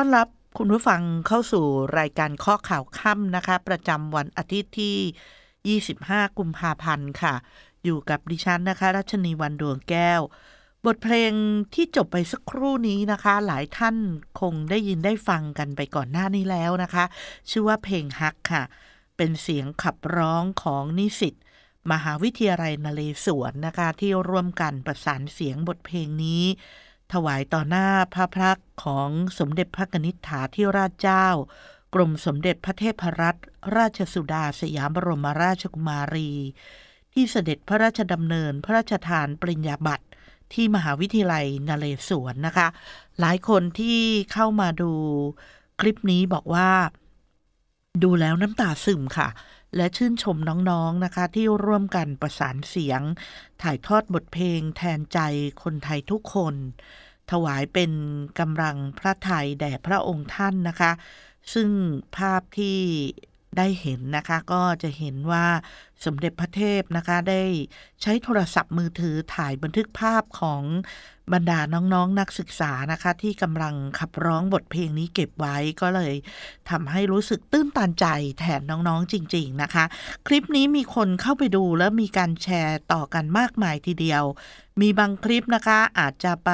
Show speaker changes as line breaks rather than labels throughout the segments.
อนรับคุณผู้ฟังเข้าสู่รายการข้อข่าวค่ำนะคะ ประจำวันอาทิตย์ที่ 25 กุมภาพันธ์ค่ะ อยู่กับดิฉันนะคะ รัชนีวันดวงแก้ว บทเพลงที่จบไปสักครู่นี้นะคะ หลายท่านคงได้ยินได้ฟังกันไปก่อนหน้านี้แล้วนะคะ ชื่อว่าเพลงฮักค่ะ เป็นเสียงขับร้องของนิสิตมหาวิทยาลัยนเรศวรนะคะ ที่ร่วมกันประสานเสียงบทเพลงนี้ ถวายต่อหน้าพระพักของสมเด็จพระนิษฐาธิราชเจ้า กรมสมเด็จพระเทพรัตนราชสุดาสยามบรมราชกุมารี ที่เสด็จพระราชดำเนินพระราชทานปริญญาบัตรที่มหาวิทยาลัยนเรศวรนะคะ หลายคนที่เข้ามาดูคลิปนี้บอกว่า ดูแล้วน้ำตาซึมค่ะ และชื่นชมน้องๆนะคะ ที่ร่วมกันประสานเสียง ถ่ายทอดบทเพลงแทนใจคนไทยทุกคน ถวายเป็นกำลังพระไทยแด่พระองค์ท่านนะคะ ซึ่งภาพที่ ได้เห็นนะคะ ก็จะเห็นว่าสมเด็จพระเทพนะคะ ได้ใช้โทรศัพท์มือถือถ่ายบันทึกภาพของบรรดาน้องๆนนักศึกษานะคะ ที่กำลังขับร้องบทเพลงนี้เก็บไว้ก็เลยทำให้รู้สึกตื้นตันใจแทนน้องๆจริง ๆนะคะ คลิปนี้มีคนเข้าไปดูแล้วมีการแชร์ต่อกันมากมายทีเดียว มีบางคลิปนะคะอาจจะไป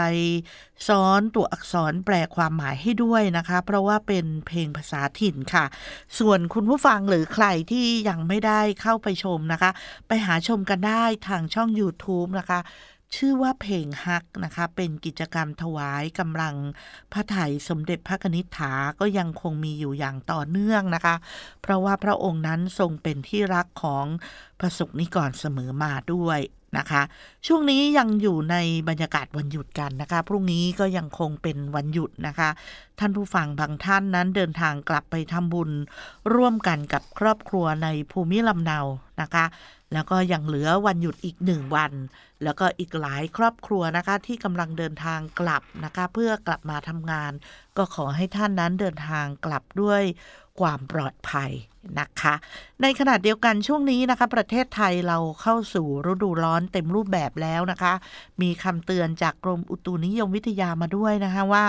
ซ้อนตัวอักษรแปลความหมายให้ด้วยนะคะ เพราะว่าเป็นเพลงภาษาถิ่นค่ะ ส่วนคุณผู้ฟังหรือใครที่ยังไม่ได้เข้าไปชมนะคะ ไปหาชมกันได้ทางช่อง YouTube นะคะชื่อว่าเพลงฮักนะคะ เป็นกิจกรรมถวายกำลังพระไถ่สมเด็จพระกนิษฐาก็ยังคงมีอยู่อย่างต่อเนื่องนะคะ เพราะว่าพระองค์นั้นทรงเป็นที่รักของพระสงฆ์นิกรเสมอมาด้วยนะคะ ช่วงนี้ยังอยู่ในบรรยากาศวันหยุดกันนะคะ พรุ่งนี้ก็ยังคงเป็นวันหยุดนะคะ ท่านผู้ฟังบางท่านนั้นเดินทางกลับไปทำบุญ ร่วมกันกับครอบครัวในภูมิลำเนานะคะแล้วก็ยังเหลือวันหยุดอีกหนึ่งวัน แล้วก็อีกหลายครอบครัวนะคะที่กำลังเดินทางกลับนะคะ เพื่อกลับมาทำงาน ก็ขอให้ท่านนั้นเดินทางกลับด้วยความปลอดภัยนะคะ ในขณะเดียวกันช่วงนี้นะคะ ประเทศไทยเราเข้าสู่ฤดูร้อนเต็มรูปแบบแล้วนะคะ มีคำเตือนจากกรมอุตุนิยมวิทยามาด้วยนะคะว่า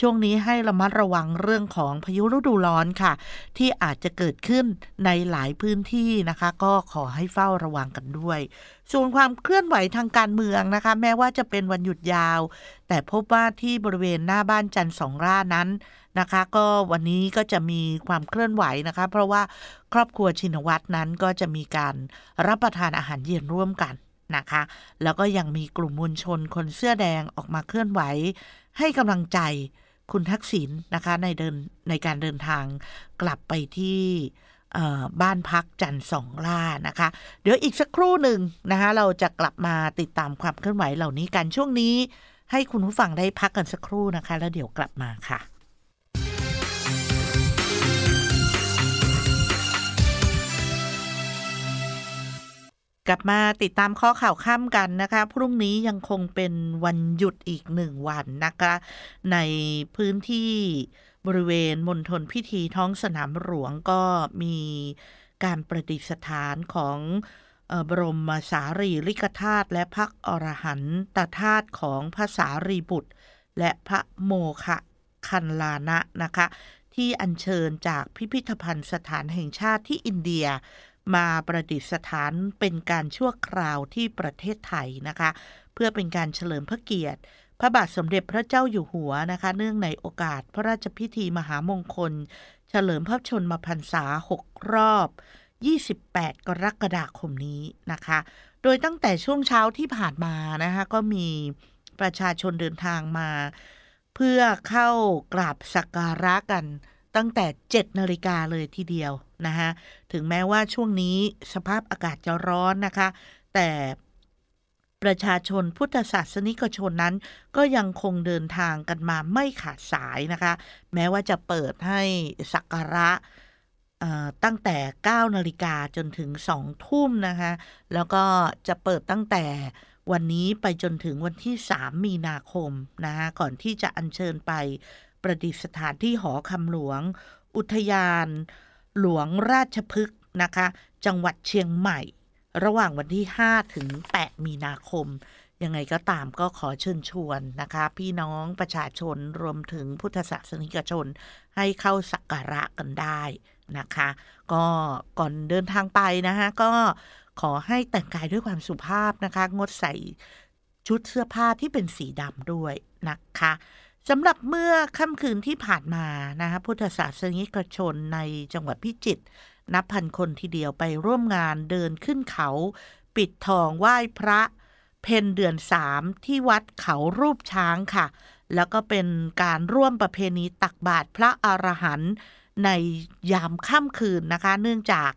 ช่วงนี้ให้ระมัดระวังเรื่องของพายุฤดูร้อนค่ะ ที่อาจจะเกิดขึ้นในหลายพื้นที่นะคะ ก็ขอให้เฝ้าระวังกันด้วย ส่วนความเคลื่อนไหวทางการเมืองนะคะ แม้ว่าจะเป็นวันหยุดยาว แต่พบว่าที่บริเวณหน้าบ้านจันทร์สองร่านั้นนะคะ ก็วันนี้ก็จะมีความเคลื่อนไหวนะคะ เพราะว่าครอบครัวชินวัตรนั้นก็จะมีการรับประทานอาหารเย็นร่วมกันนะคะ แล้วก็ยังมีกลุ่มมวลชนคนเสื้อแดงออกมาเคลื่อนไหว ให้กำลังใจคุณทักษิณนะคะในเดินในการเดินทางกลับไปที่ บ้านพักจันสองล่านะคะ เดี๋ยวอีกสักครู่หนึ่งนะคะ เราจะกลับมาติดตามความเคลื่อนไหวเหล่านี้กันช่วงนี้ ให้คุณผู้ฟังได้พักกันสักครู่นะคะ แล้วเดี๋ยวกลับมาค่ะกลับมาติดตามข้อข่าวข้ามกันนะคะ พรุ่งนี้ยังคงเป็นวันหยุดอีกหนึ่งวันนะคะ ในพื้นที่ บริเวณมณฑลพิธีท้องสนามหลวงก็มีการประดิษฐานของบรมสารีริกธาตุและพระอรหันตธาตุของพระสารีบุตร และพระโมคะคันลานะนะคะ ที่อัญเชิญจากพิพิธภัณฑ์สถานแห่งชาติที่อินเดีย มาประดิษฐานเป็นการชั่วคราวที่ประเทศไทยนะคะ เพื่อเป็นการเฉลิมพระเกียรติ พระบาทสมเด็จพระเจ้าอยู่หัวนะคะ เนื่องในโอกาสพระราชพิธีมหามงคล เฉลิมพระชนมพรรษา 6 รอบ 28 กรกฎาคมนี้นะคะ โดยตั้งแต่ช่วงเช้าที่ผ่านมานะคะก็มีประชาชนเดินทางมา เพื่อเข้ากราบสักการะกันตั้งแต่ 7 นาฬิกาเลยทีเดียวนะคะถึงแม้ว่าช่วงนี้สภาพอากาศจะร้อนนะคะ แต่ ประชาชนพุทธศาสนิกชนนั้น ก็ยังคงเดินทางกันมาไม่ขาดสายนะคะ แม้ว่าจะเปิดให้สักการะตั้งแต่ 9 นาฬิกาจนถึง 2 ทุ่มนะคะ แล้วก็จะเปิดตั้งแต่วันนี้ไปจนถึงวันที่ 3 มีนาคมนะคะก่อนที่จะอัญเชิญไปประดิษฐานที่หอคำหลวง อุทยาน หลวงราชพฤกษ์นะคะ จังหวัดเชียงใหม่ ระหว่างวันที่ 5 ถึง 8 มีนาคม ยังไงก็ตามก็ขอเชิญชวนนะคะ พี่น้องประชาชนรวมถึงพุทธศาสนิกชนให้เข้าสักการะกันได้นะคะ ก็ก่อนเดินทางไปนะคะก็ขอให้แต่งกายด้วยความสุภาพนะคะ งดใส่ชุดเสื้อผ้าที่เป็นสีดำด้วยนะคะสำหรับเมื่อค่ำคืนที่ผ่านมานะคะพุทธศาสนิกชนในจังหวัดพิจิตร นับพันคนทีเดียวไปร่วมงานเดินขึ้นเขา ปิดทองไหว้พระ เพนเดือนสามที่วัดเขารูปช้างค่ะ แล้วก็เป็นการร่วมประเพณีตักบาตรพระอรหันต์ในยามค่ำคืนนะคะ เนื่องจาก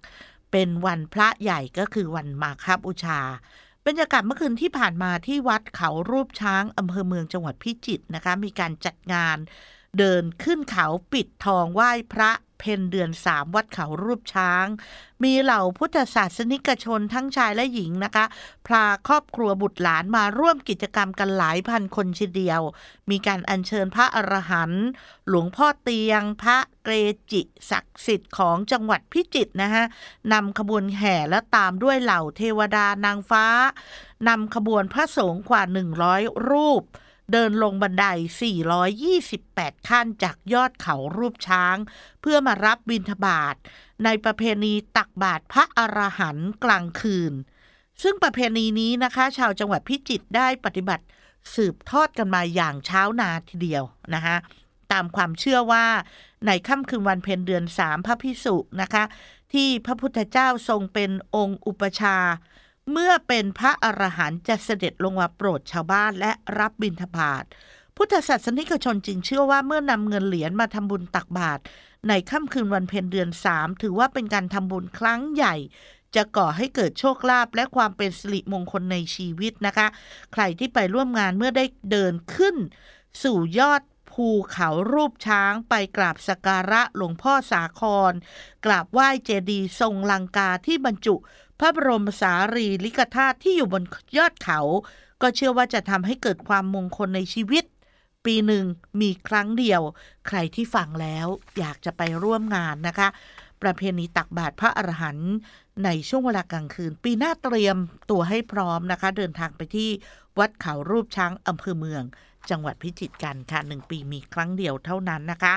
เป็นวันพระใหญ่ก็คือวันมาคบูชาบรรยากาศเมื่อคืนที่ผ่านมาที่วัดเขารูปช้างอำเภอเมืองจังหวัดพิจิตรนะคะ มีการจัดงาน เดินขึ้นเขาปิดทองไหว้พระ เพนเดือนสามวัดเขารูปช้าง มีเหล่าพุทธศาสนิกชนทั้งชายและหญิงนะคะ พาครอบครัวบุตรหลานมาร่วมกิจกรรมกันหลายพันคนทีเดียว มีการอัญเชิญพระอรหันต์หลวงพ่อเตียง พระเกรจิศักดิ์สิทธิ์ของจังหวัดพิจิตรนะฮะนำขบวนแห่และตามด้วยเหล่าเทวดานางฟ้านำขบวนพระสงฆ์กว่า 100 รูป เดินลงบันได 428 ขั้นจากยอดเขารูปช้าง เพื่อมารับบิณฑบาตในประเพณีตักบาตรพระอรหันต์กลางคืน ซึ่งประเพณีนี้นะคะ ชาวจังหวัดพิจิตรได้ปฏิบัติสืบทอดกันมาอย่างเช้านาทีเดียวนะคะตามความเชื่อว่าในค่ำคืนวันเพ็ญเดือนสามพระพิสุนะคะ ที่พระพุทธเจ้าทรงเป็นองค์อุปชา เมื่อเป็นพระอรหันต์จะเสด็จลงมาโปรดชาวบ้านและรับบิณฑบาตพุทธศาสนิกชนจึงเชื่อว่าเมื่อนำเงินเหรียญมาทำบุญตักบาตรในค่ำคืนวันเพ็ญเดือนสามถือว่าเป็นการทำบุญครั้งใหญ่ จะก่อให้เกิดโชคลาภและความเป็นสิริมงคลในชีวิตนะคะ ใครที่ไปร่วมงานเมื่อได้เดินขึ้น สู่ยอดภูเขารูปช้างไปกราบสักการะหลวงพ่อสาคร กราบไหว้เจดีย์ทรงลังกาที่บรรจุ ระบรมสารีริกธาตุที่อยู่บนยอดเขา ก็เชื่อว่าจะทำให้เกิดความมงคลในชีวิต ปีหนึ่งมีครั้งเดียว ใครที่ฟังแล้วอยากจะไปร่วมงานนะคะ ประเพณีตักบาตรพระอรหันต์ในช่วงเวลากลางคืน ปีหน้าเตรียมตัวให้พร้อมนะคะ เดินทางไปที่วัดเขารูปช้างอำเภอเมือง จังหวัดพิจิตรกันค่ะหนึ่งปีมีครั้งเดียวเท่านั้นนะคะ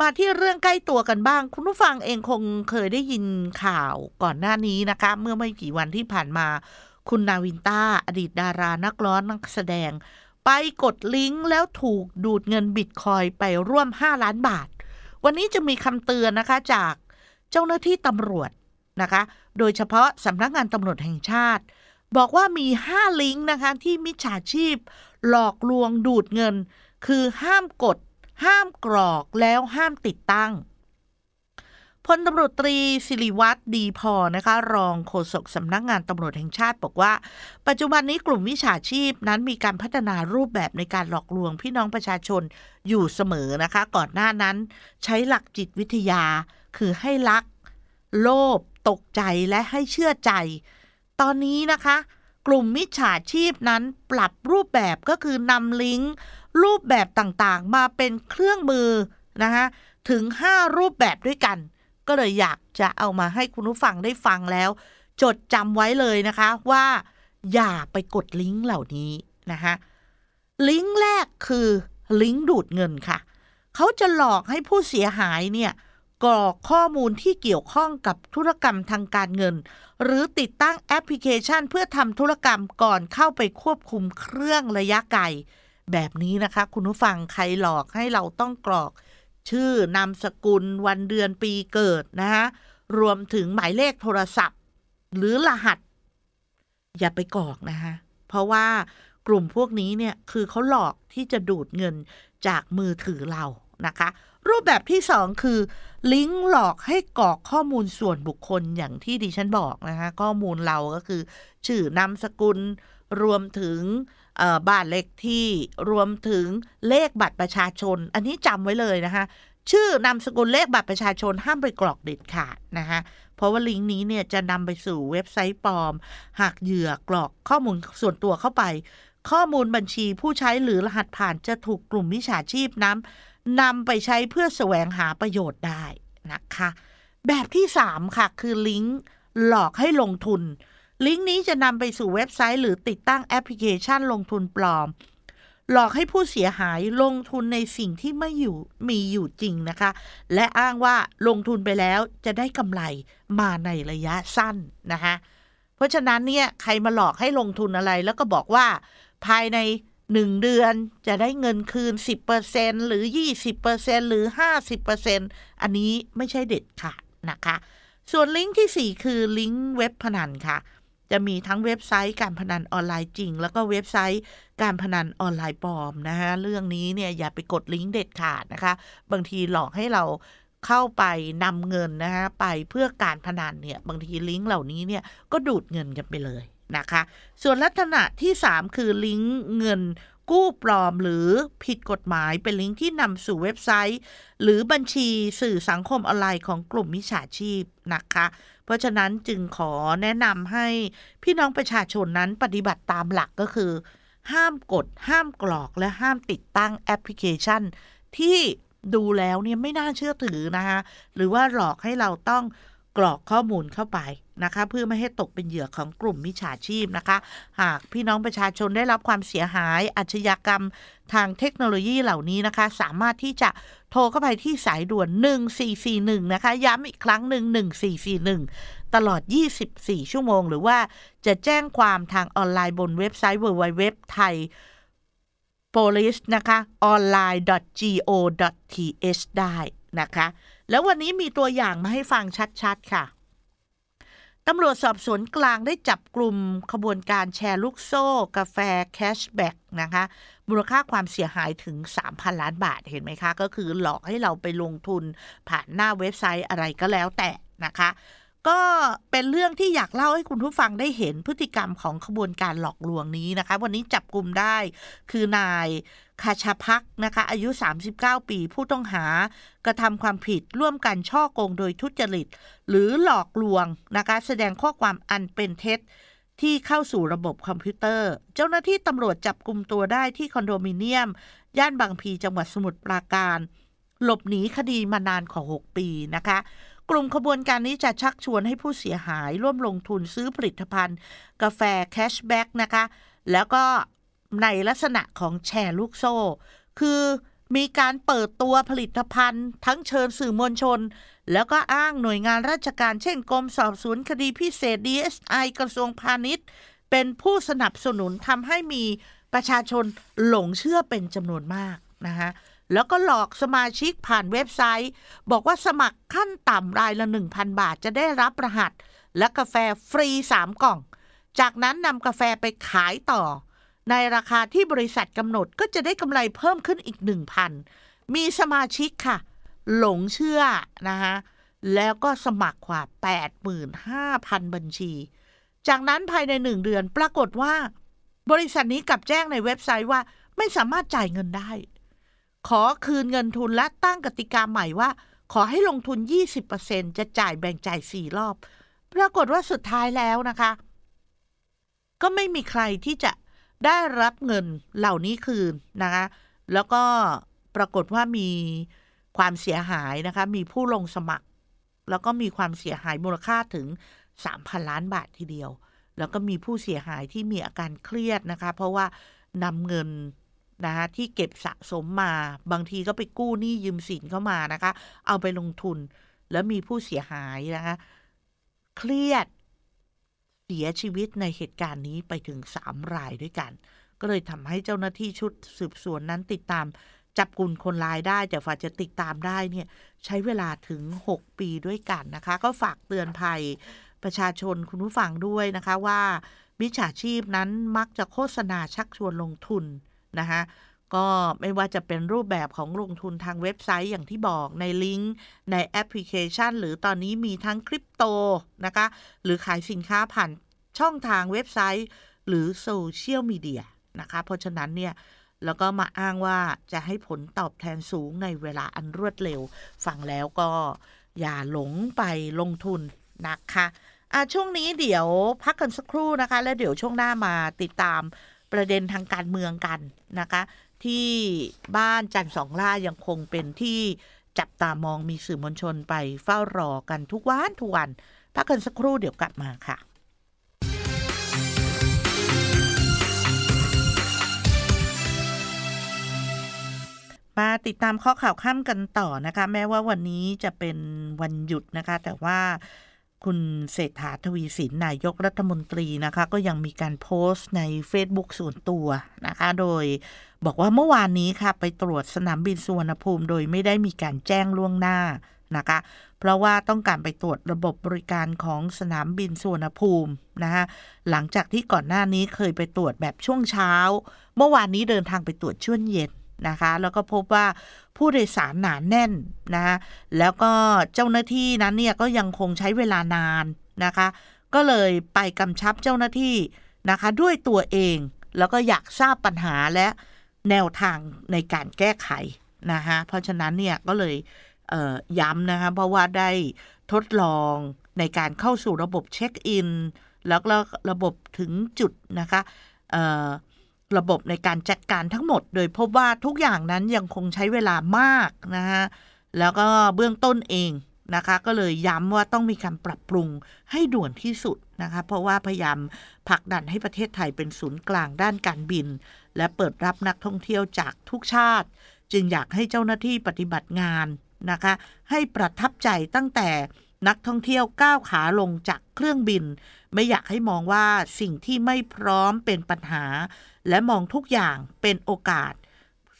มาที่เรื่องใกล้ตัวกันบ้าง คุณผู้ฟังเองคงเคยได้ยินข่าวก่อนหน้านี้นะคะ เมื่อไม่กี่วันที่ผ่านมา คุณนาวินต้า อดีตดารานักร้องนักแสดง ไปกดลิงก์แล้วถูกดูดเงินบิตคอยไปร่วม 5 ล้านบาท วันนี้จะมีคำเตือนนะคะจากเจ้าหน้าที่ตำรวจนะคะ โดยเฉพาะสำนักงานตำรวจแห่งชาติ บอกว่ามี 5 ลิงก์นะคะที่มิจฉาชีพ หลอกลวงดูดเงิน คือห้ามกด ห้ามกรอกแล้วห้ามติดตั้งพลตำรวจตรีสิริวัตรดีพอนะคะ รองโฆษกสำนักงงานตำรวจแห่งชาติบอกว่า ปัจจุบันนี้กลุ่มวิชาชีพนั้นมีการพัฒนารูปแบบในการหลอกลวงพี่น้องประชาชนอยู่เสมอนะคะ ก่อนหน้านั้นใช้หลักจิตวิทยา คือให้รัก โลภตกใจและให้เชื่อใจ ตอนนี้นะคะ กลุ่มมิจฉาชีพนั้นปรับรูปแบบก็คือนำลิงก์ รูปแบบต่างๆ มาเป็นเครื่องมือนะคะถึง 5 รูปแบบด้วยกัน ก็เลยอยากจะเอามาให้คุณผู้ฟังได้ฟังแล้ว จดจำไว้เลยนะคะว่า อย่าไปกดลิงก์เหล่านี้นะคะลิงก์แรกคือลิงก์ดูดเงินค่ะ เขาจะหลอกให้ผู้เสียหายเนี่ยกรอกข้อมูลที่เกี่ยวข้องกับธุรกรรมทางการเงิน หรือติดตั้งแอปพลิเคชันเพื่อทำธุรกรรมก่อนเข้าไปควบคุมเครื่องระยะไกล แบบนี้นะคะ คุณผู้ฟังใครหลอกให้เราต้องกรอก ชื่อนามสกุลวันเดือนปีเกิดนะคะรวมถึงหมายเลขโทรศัพท์ หรือรหัส อย่าไปกรอกนะคะเพราะว่ากลุ่มพวกนี้เนี่ยคือเขาหลอกที่จะดูดเงินจากมือถือเรานะคะ รูปแบบที่สองคือ ลิงก์หลอกให้กรอกข้อมูลส่วนบุคคลอย่างที่ดิฉันบอกนะคะ ข้อมูลเราก็คือ ชื่อนามสกุลรวมถึง บ้านเลขที่รวมถึงเลขบัตรประชาชน อันนี้จำไว้เลยนะคะชื่อนามสกุลเลขบัตรประชาชนห้ามไปกรอกเด็ดขาดนะคะเพราะว่าลิงก์นี้เนี่ยจะนำไปสู่เว็บไซต์ปลอม หากเหยื่อกรอกข้อมูลส่วนตัวเข้าไป ข้อมูลบัญชีผู้ใช้หรือรหัสผ่านจะถูกกลุ่มมิจฉาชีพน้ำนำไปใช้เพื่อแสวงหาประโยชน์ได้นะคะ แบบที่ 3 ค่ะ คือลิงก์หลอกให้ลงทุน ลิงก์นี้จะนำไปสู่เว็บไซต์ หรือติดตั้งแอปพลิเคชันลงทุนปลอม หลอกให้ผู้เสียหายลงทุนในสิ่งที่ไม่อยู่มีอยู่จริงนะคะ และอ้างว่าลงทุนไปแล้วจะได้กำไรมาในระยะสั้นนะคะเพราะฉะนั้นเนี่ยใครมาหลอกให้ลงทุนอะไร แล้วก็บอกว่าภายในหนึ่งเดือนจะได้เงินคืน 10%หรือ 20%หรือ 50%อันนี้ไม่ใช่เด็ดค่ะนะคะ ส่วนลิงก์ที่ 4 คือลิงก์เว็บพนันค่ะ จะมีทั้งเว็บไซต์การพนันออนไลน์จริง แล้วก็เว็บไซต์การพนันออนไลน์ปลอมนะคะเรื่องนี้เนี่ยอย่าไปกดลิงก์เด็ดขาดนะคะ บางทีหลอกให้เราเข้าไปนำเงินนะคะไปเพื่อการพนันเนี่ยบางทีลิงก์เหล่านี้เนี่ยก็ดูดเงินกันไปเลยนะคะ ส่วนลักษณะที่ 3 คือลิงก์เงิน กู้ปลอมหรือผิดกฎหมายเป็นลิงก์ที่นำสู่เว็บไซต์ หรือบัญชีสื่อสังคมออนไลน์ของกลุ่มมิจฉาชีพนะคะ เพราะฉะนั้นจึงขอแนะนำให้พี่น้องประชาชนนั้นปฏิบัติตามหลักก็คือ ห้ามกด ห้ามกรอกและห้ามติดตั้งแอปพลิเคชัน ที่ดูแล้วเนี่ยไม่น่าเชื่อถือนะคะหรือว่าหลอกให้เราต้อง กรอกข้อมูลเข้าไปนะคะ เพื่อไม่ให้ตกเป็นเหยื่อของกลุ่มมิจฉาชีพนะคะ หากพี่น้องประชาชนได้รับความเสียหายอาชญากรรมทางเทคโนโลยีเหล่านี้นะคะ สามารถที่จะโทรเข้าไปที่สายด่วน 1441 นะคะ ย้ำอีกครั้งหนึ่ง 1441 ตลอด 24 ชั่วโมง หรือว่าจะแจ้งความทางออนไลน์บนเว็บไซต์ www ไทย police นะคะ online.go.th ได้นะคะ แล้ววันนี้มีตัวอย่างมาให้ฟังชัด ๆ ค่ะตำรวจสอบสวนกลางได้จับกลุ่มขบวนการแชร์ลูกโซ่ กาแฟแคชแบ็กนะคะมูลค่าความเสียหายถึง 3,000 ล้านบาทเห็นไหมคะ ก็คือหลอกให้เราไปลงทุนผ่านหน้าเว็บไซต์อะไรก็แล้วแต่นะคะ ก็เป็นเรื่องที่อยากเล่าให้คุณผู้ฟังได้เห็นพฤติกรรมของขบวนการหลอกลวงนี้นะคะ วันนี้จับกลุ่มได้คือนายคาชาพักนะคะ อายุ 39 ปีผู้ต้องหากระทำความผิดร่วมกันช่อโกงโดยทุจริต หรือหลอกลวงนะคะ แสดงข้อความอันเป็นเท็จที่เข้าสู่ระบบคอมพิวเตอร์ เจ้าหน้าที่ตำรวจจับกลุ่มตัวได้ที่คอนโดมิเนียม ย่านบางพลีจังหวัดสมุทรปราการ หลบหนีคดีมานานกว่า6ปีนะคะ กลุ่มขบวนการนี้จะชักชวนให้ผู้เสียหายร่วมลงทุนซื้อผลิตภัณฑ์ กาแฟ cashback นะคะ แล้วก็ในลักษณะของแชร์ลูกโซ่ คือมีการเปิดตัวผลิตภัณฑ์ ทั้งเชิญสื่อมวลชน แล้วก็อ้างหน่วยงานราชการเช่นกรมสอบสวนคดีพิเศษ DSI กระทรวงพาณิชย์ เป็นผู้สนับสนุนทำให้มีประชาชนหลงเชื่อเป็นจำนวนมากนะคะ แล้วก็หลอกสมาชิกผ่านเว็บไซต์ บอกว่าสมัครขั้นต่ำรายละ 1,000 บาทจะได้รับรหัส และกาแฟฟรี 3 กล่อง จากนั้นนำกาแฟไปขายต่อ ในราคาที่บริษัทกำหนดก็จะได้กำไรเพิ่มขึ้นอีก 1,000 มีสมาชิกค่ะ หลงเชื่อนะคะแล้วก็สมัครกว่า 85,000 บัญชี จากนั้นภายในหนึ่งเดือนปรากฏว่า บริษัทนี้กลับแจ้งในเว็บไซต์ว่าไม่สามารถจ่ายเงินได้ ขอคืนเงินทุนและตั้งกติกาใหม่ว่า ขอให้ลงทุน 20%จะจ่ายแบ่งจ่าย 4 รอบ ปรากฏว่าสุดท้ายแล้วนะคะ ก็ไม่มีใครที่จะได้รับเงินเหล่านี้คืนนะคะ แล้วก็ปรากฏว่ามีความเสียหายนะคะ มีผู้ลงสมัคร แล้วก็มีความเสียหายมูลค่าถึง 3,000 ล้านบาททีเดียว แล้วก็มีผู้เสียหายที่มีอาการเครียดนะคะ เพราะว่านำเงิน นะคะที่เก็บสะสมมาบางทีก็ไปกู้หนี้ยืมสินเข้ามานะคะ เอาไปลงทุนแล้วมีผู้เสียหายนะคะเครียดเสียชีวิตในเหตุการณ์นี้ไปถึงสามรายด้วยกัน ก็เลยทำให้เจ้าหน้าที่ชุดสืบสวนนั้นติดตาม จับกลุ่มคนร้ายได้แต่ฝ่าจะติดตามได้เนี่ยใช้เวลาถึง 6 ปีด้วยกันนะคะ ก็ฝากเตือนภัยประชาชนคุณผู้ฟังด้วยนะคะว่ามิจฉาชีพนั้นมักจะโฆษณาชักชวนลงทุน นะคะก็ไม่ว่าจะเป็นรูปแบบของลงทุนทางเว็บไซต์อย่างที่บอกในลิงก์ในแอปพลิเคชัน หรือตอนนี้มีทั้งคริปโตนะคะ หรือขายสินค้าผ่านช่องทางเว็บไซต์ หรือโซเชียลมีเดียนะคะ เพราะฉะนั้นเนี่ย แล้วก็มาอ้างว่าจะให้ผลตอบแทนสูงในเวลาอันรวดเร็ว ฟังแล้วก็อย่าหลงไปลงทุนนะคะอะช่วงนี้เดี๋ยวพักกันสักครู่นะคะ แล้วเดี๋ยวช่วงหน้ามาติดตาม ประเด็นทางการเมืองกันนะคะ ที่บ้านจันสองล่ายังคงเป็นที่จับตามองมีสื่อมวลชนไปเฝ้ารอกันทุกวันทุกวันพักกันสักครู่เดี๋ยวกลับมาค่ะมาติดตามข้อข่าวข้ามกันต่อนะคะ แม้ว่าวันนี้จะเป็นวันหยุดนะคะ แต่ว่า คุณเศรษฐาทวีสินนายกรัฐมนตรีนะคะ ก็ยังมีการโพสต์ใน Facebook ส่วนตัวนะคะ โดยบอกว่าเมื่อวานนี้ค่ะ ไปตรวจสนามบินสุวรรณภูมิโดยไม่ได้มีการแจ้งล่วงหน้านะคะ เพราะว่าต้องการไปตรวจระบบบริการของสนามบินสุวรรณภูมินะคะหลังจากที่ก่อนหน้านี้เคยไปตรวจแบบช่วงเช้า เมื่อวานนี้เดินทางไปตรวจช่วงเย็น นะคะ แล้วก็พบว่าผู้โดยสารหนานแน่นนะคะแล้วก็เจ้าหน้าที่นั้นเนี่ยก็ยังคงใช้เวลานานนะคะ ก็เลยไปกำชับเจ้าหน้าที่นะคะ ด้วยตัวเอง แล้วก็อยากทราบปัญหาและแนวทางในการแก้ไขนะคะเพราะฉะนั้นเนี่ยก็เลยย้ำนะคะเพราะว่าได้ทดลองในการเข้าสู่ระบบเช็คอิน แล้วก็ระบบถึงจุดนะคะ ระบบในการจัดการทั้งหมด โดยพบว่าทุกอย่างนั้นยังคงใช้เวลามากนะคะแล้วก็เบื้องต้นเองนะคะ ก็เลยย้ำว่าต้องมีการปรับปรุงให้ด่วนที่สุดนะคะ เพราะว่าพยายามผลักดันให้ประเทศไทยเป็นศูนย์กลางด้านการบิน และเปิดรับนักท่องเที่ยวจากทุกชาติ จึงอยากให้เจ้าหน้าที่ปฏิบัติงานนะคะ ให้ประทับใจตั้งแต่นักท่องเที่ยวก้าวขาลงจากเครื่องบิน ไม่อยากให้มองว่าสิ่งที่ไม่พร้อมเป็นปัญหา และมองทุกอย่างเป็นโอกาส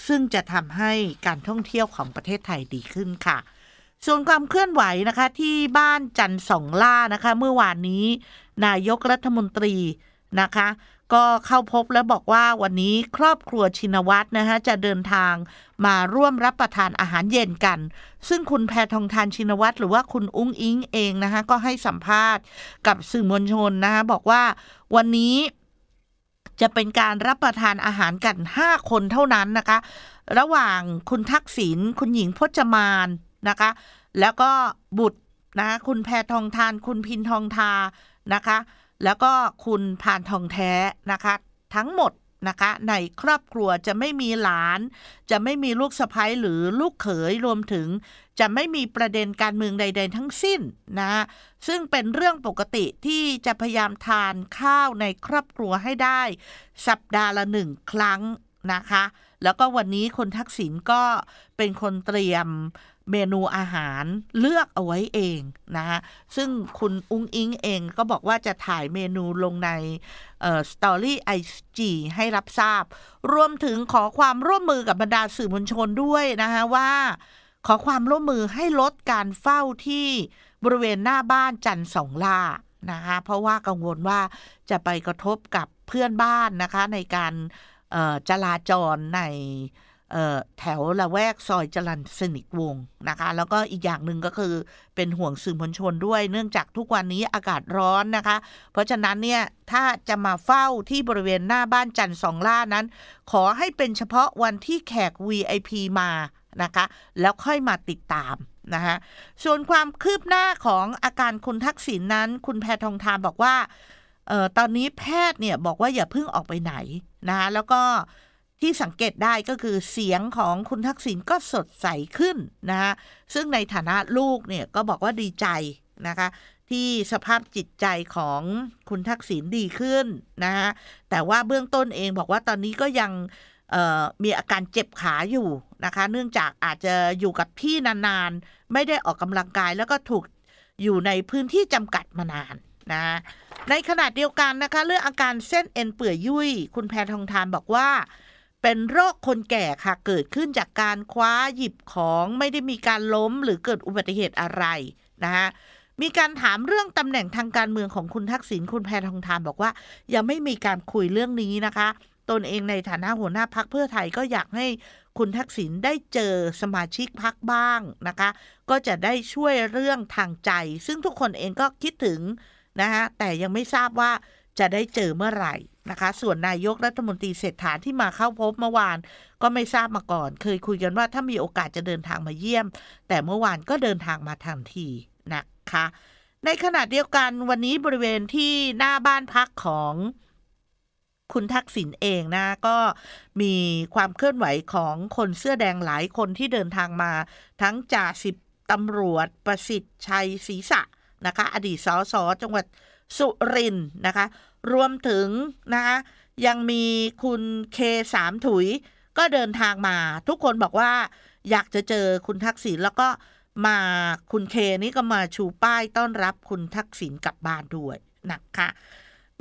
ซึ่งจะทำให้การท่องเที่ยวของประเทศไทยดีขึ้นค่ะ ส่วนความเคลื่อนไหวนะคะที่บ้านจันสองล่านะคะ เมื่อวานนี้ นายกรัฐมนตรีนะคะ ก็เข้าพบและบอกว่าวันนี้ครอบครัวชินวัตรนะคะจะเดินทางมาร่วมรับประทานอาหารเย็นกัน ซึ่งคุณแพทองทานชินวัตรหรือว่าคุณอุ้งอิงเองนะคะก็ให้สัมภาษณ์กับสื่อมวลชนนะคะบอกว่าวันนี้จะเป็นการรับประทานอาหารกัน 5 คนเท่านั้นนะคะ ระหว่างคุณทักษิณคุณหญิงพจมานนะคะ แล้วก็บุตรนะคุณแพทองทาน คุณพินทองทานะคะ แล้วก็คุณพานทองแท้นะคะ ทั้งหมดนะคะในครอบครัวจะไม่มีหลาน จะไม่มีลูกสะใภ้หรือลูกเขยรวมถึง จะไม่มีประเด็นการเมืองใด ๆ ทั้งสิ้นนะซึ่งเป็นเรื่องปกติที่จะพยายามทานข้าวในครอบครัวให้ได้ สัปดาห์ละหนึ่งครั้งนะคะ แล้วก็วันนี้คนทักษิณก็เป็นคนเตรียม เมนูอาหารเลือกเอาไว้เองนะคะซึ่งคุณอุ้งอิงเองก็บอกว่าจะถ่ายเมนูลงในสตอรี่ไอจีให้รับทราบ รวมถึงขอความร่วมมือกับบรรดาสื่อมวลชนด้วยนะคะว่า ขอความร่วมมือให้ลดการเฝ้าที่บริเวณหน้าบ้านจันสองล่านะคะเพราะว่ากังวลว่าจะไปกระทบกับเพื่อนบ้านนะคะในการจราจรใน แถวละแวกซอยจรันสนิทวงนะคะ แล้วก็อีกอย่างหนึ่งก็คือเป็นห่วงสื่อมวลชนด้วย เนื่องจากทุกวันนี้อากาศร้อนนะคะ เพราะฉะนั้นเนี่ยถ้าจะมาเฝ้าที่บริเวณหน้าบ้านจันสองล่านั้น ขอให้เป็นเฉพาะวันที่แขก VIP มานะคะ แล้วค่อยมาติดตามนะคะส่วนความคืบหน้าของอาการคุณทักษิณนนั้น คุณแพทองทานบอกว่าออตอนนี้แพทย์เนี่ยบอกว่าอย่าเพิ่งออกไปไหนนะคะแล้วก็ ที่สังเกตได้ก็คือเสียงของคุณทักษิณก็สดใสขึ้นนะคะซึ่งในฐานะลูกเนี่ยก็บอกว่าดีใจนะคะที่สภาพจิตใจของคุณทักษิณดีขึ้นนะคะแต่ว่าเบื้องต้นเองบอกว่าตอนนี้ก็ยังมีอาการเจ็บขาอยู่นะคะ เนื่องจากอาจจะอยู่กับที่นานๆ ไม่ได้ออกกำลังกายแล้วก็ถูกอยู่ในพื้นที่จำกัดมานานนะในขณะเดียวกันนะคะ เรื่องอาการเส้นเอ็นเปื่อยยุ่ย คุณแพทองทานบอกว่า เป็นโรคคนแก่ค่ะ เกิดขึ้นจากการคว้าหยิบของไม่ได้มีการล้มหรือเกิดอุบัติเหตุอะไรนะคะมีการถามเรื่องตำแหน่งทางการเมืองของคุณทักษิณคุณแพทองทานบอกว่า ยังไม่มีการคุยเรื่องนี้นะคะ ตนเองในฐานะหัวหน้าพักเพื่อไทยก็อยากให้คุณทักษิณได้เจอสมาชิกพักบ้างนะคะ ก็จะได้ช่วยเรื่องทางใจ ซึ่งทุกคนเองก็คิดถึงนะคะแต่ยังไม่ทราบว่า จะได้เจอเมื่อไหร่นะคะ ส่วนนายกรัฐมนตรีเศรษฐาที่มาเข้าพบเมื่อวาน ก็ไม่ทราบมาก่อน เคยคุยกันว่าถ้ามีโอกาสจะเดินทางมาเยี่ยม แต่เมื่อวานก็เดินทางมาทันทีนะคะ ในขณะเดียวกันวันนี้บริเวณที่หน้าบ้านพักของคุณทักษิณเองนะ ก็มีความเคลื่อนไหวของคนเสื้อแดงหลายคนที่เดินทางมา ทั้งจ่าสิบตำรวจประสิทธิ์ชัยศรีษะนะคะ อดีตสสจังหวัด สุรินนะคะ รวมถึงนะคะยังมีคุณเคสามถุย ก็เดินทางมา ทุกคนบอกว่าอยากจะเจอคุณทักษิณแล้วก็มาคุณเคนี่ก็มาชูป้ายต้อนรับคุณทักษิณกลับบ้านด้วยนะคะ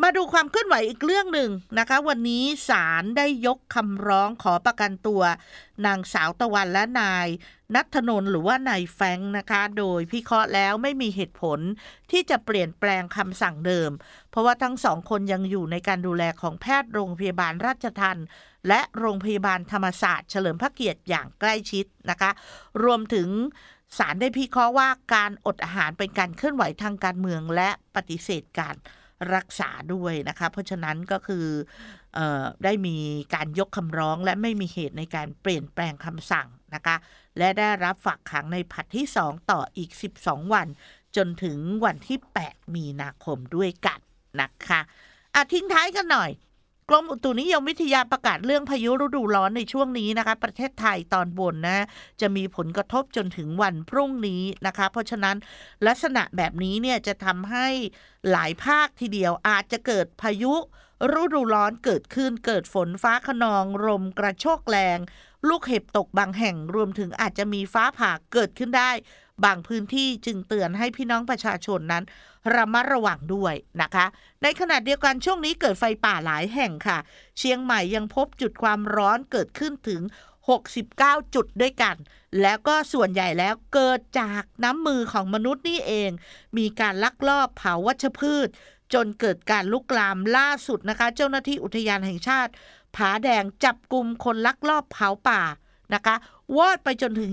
มาดูความเคลื่อนไหวอีกเรื่องหนึ่งนะคะ วันนี้ศาลได้ยกคำร้องขอประกันตัว นางสาวตะวันและนาย นัทนนหรือว่านายแฟงนะคะ โดยพิเคราะห์แล้วไม่มีเหตุผลที่จะเปลี่ยนแปลงคำสั่งเดิม เพราะว่าทั้งสองคนยังอยู่ในการดูแลของแพทย์โรงพยาบาลราชทันและโรงพยาบาลธรรมศาสตร์เฉลิมพระเกียรติอย่างใกล้ชิดนะคะ รวมถึงศาลได้พิเคราะห์ว่าการอดอาหารเป็นการเคลื่อนไหวทางการเมืองและปฏิเสธการ รักษาด้วยนะคะ เพราะฉะนั้นก็คือออได้มีการยกคำร้องและไม่มีเหตุในการเปลี่ยนแปลงคำสั่งนะคะ และได้รับฝากขังในผัดที่ 2 ต่ออีก 12 วัน จนถึงวันที่ 8 มีนาคมด้วยกันนะคะอะทิ้งท้ายกันหน่อย กรมอุตุนิยมวิทยาประกาศเรื่องพายุฤดูร้อนในช่วงนี้นะคะ ประเทศไทยตอนบนนะจะมีผลกระทบจนถึงวันพรุ่งนี้นะคะ เพราะฉะนั้นลักษณะแบบนี้เนี่ยจะทำให้หลายภาคทีเดียวอาจจะเกิดพายุฤดูร้อนเกิดขึ้นเกิดฝนฟ้าขนองลมกระโชกแรง ลูกเห็บตกบางแห่งรวมถึงอาจจะมีฟ้าผ่าเกิดขึ้นได้ บางพื้นที่จึงเตือนให้พี่น้องประชาชนนั้น ระมัดระวังด้วยนะคะ ในขณะเดียวกันช่วงนี้เกิดไฟป่าหลายแห่งค่ะ เชียงใหม่ยังพบจุดความร้อนเกิดขึ้นถึง 69 จุดด้วยกัน แล้วก็ส่วนใหญ่แล้วเกิดจากน้ำมือของมนุษย์นี่เอง มีการลักลอบเผาวัชพืช จนเกิดการลุกลามล่าสุดนะคะ เจ้าหน้าที่อุทยานแห่งชาติ ผาแดงจับกลุ่มคนลักลอบเผาป่านะคะวอดไปจนถึง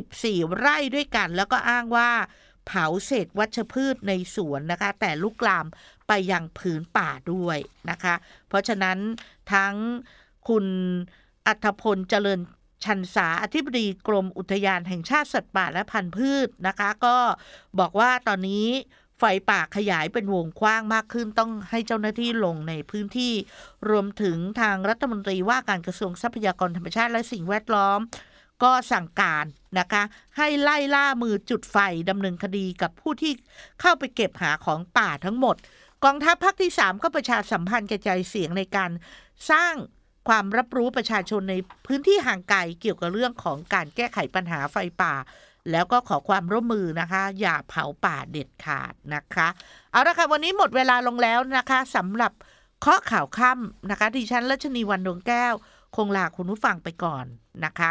24 ไร่ด้วยกัน แล้วก็อ้างว่า เผาเศษวัชพืชในสวนนะคะ แต่ลุกลามไปยังผืนป่าด้วยนะคะ เพราะฉะนั้นทั้งคุณอัธพลเจริญชันสาอธิบดีกรมอุทยานแห่งชาติสัตว์ป่าและพันธุ์พืชนะคะ ก็บอกว่าตอนนี้ไฟป่าขยายเป็นวงกว้างมากขึ้นต้องให้เจ้าหน้าที่ลงในพื้นที่ รวมถึงทางรัฐมนตรีว่าการกระทรวงทรัพยากรธรรมชาติและสิ่งแวดล้อม ก็สั่งการนะคะ ให้ไล่ล่ามือจุดไฟดำเนินคดีกับผู้ที่เข้าไปเก็บหาของป่าทั้งหมด กองทัพภาคที่ 3 ก็ประชาสัมพันธ์กระจายเสียงในการสร้างความรับรู้ประชาชนในพื้นที่ห่างไกลเกี่ยวกับเรื่องของการแก้ไขปัญหาไฟป่า แล้วก็ขอความร่วมมือนะคะ อย่าเผาป่าเด็ดขาดนะคะ เอาละค่ะวันนี้หมดเวลาลงแล้วนะคะสำหรับเคาะข่าวค่ำนะคะดิฉันรัชนีวันดวงแก้ว คงลาคุณผู้ฟังไปก่อนนะคะ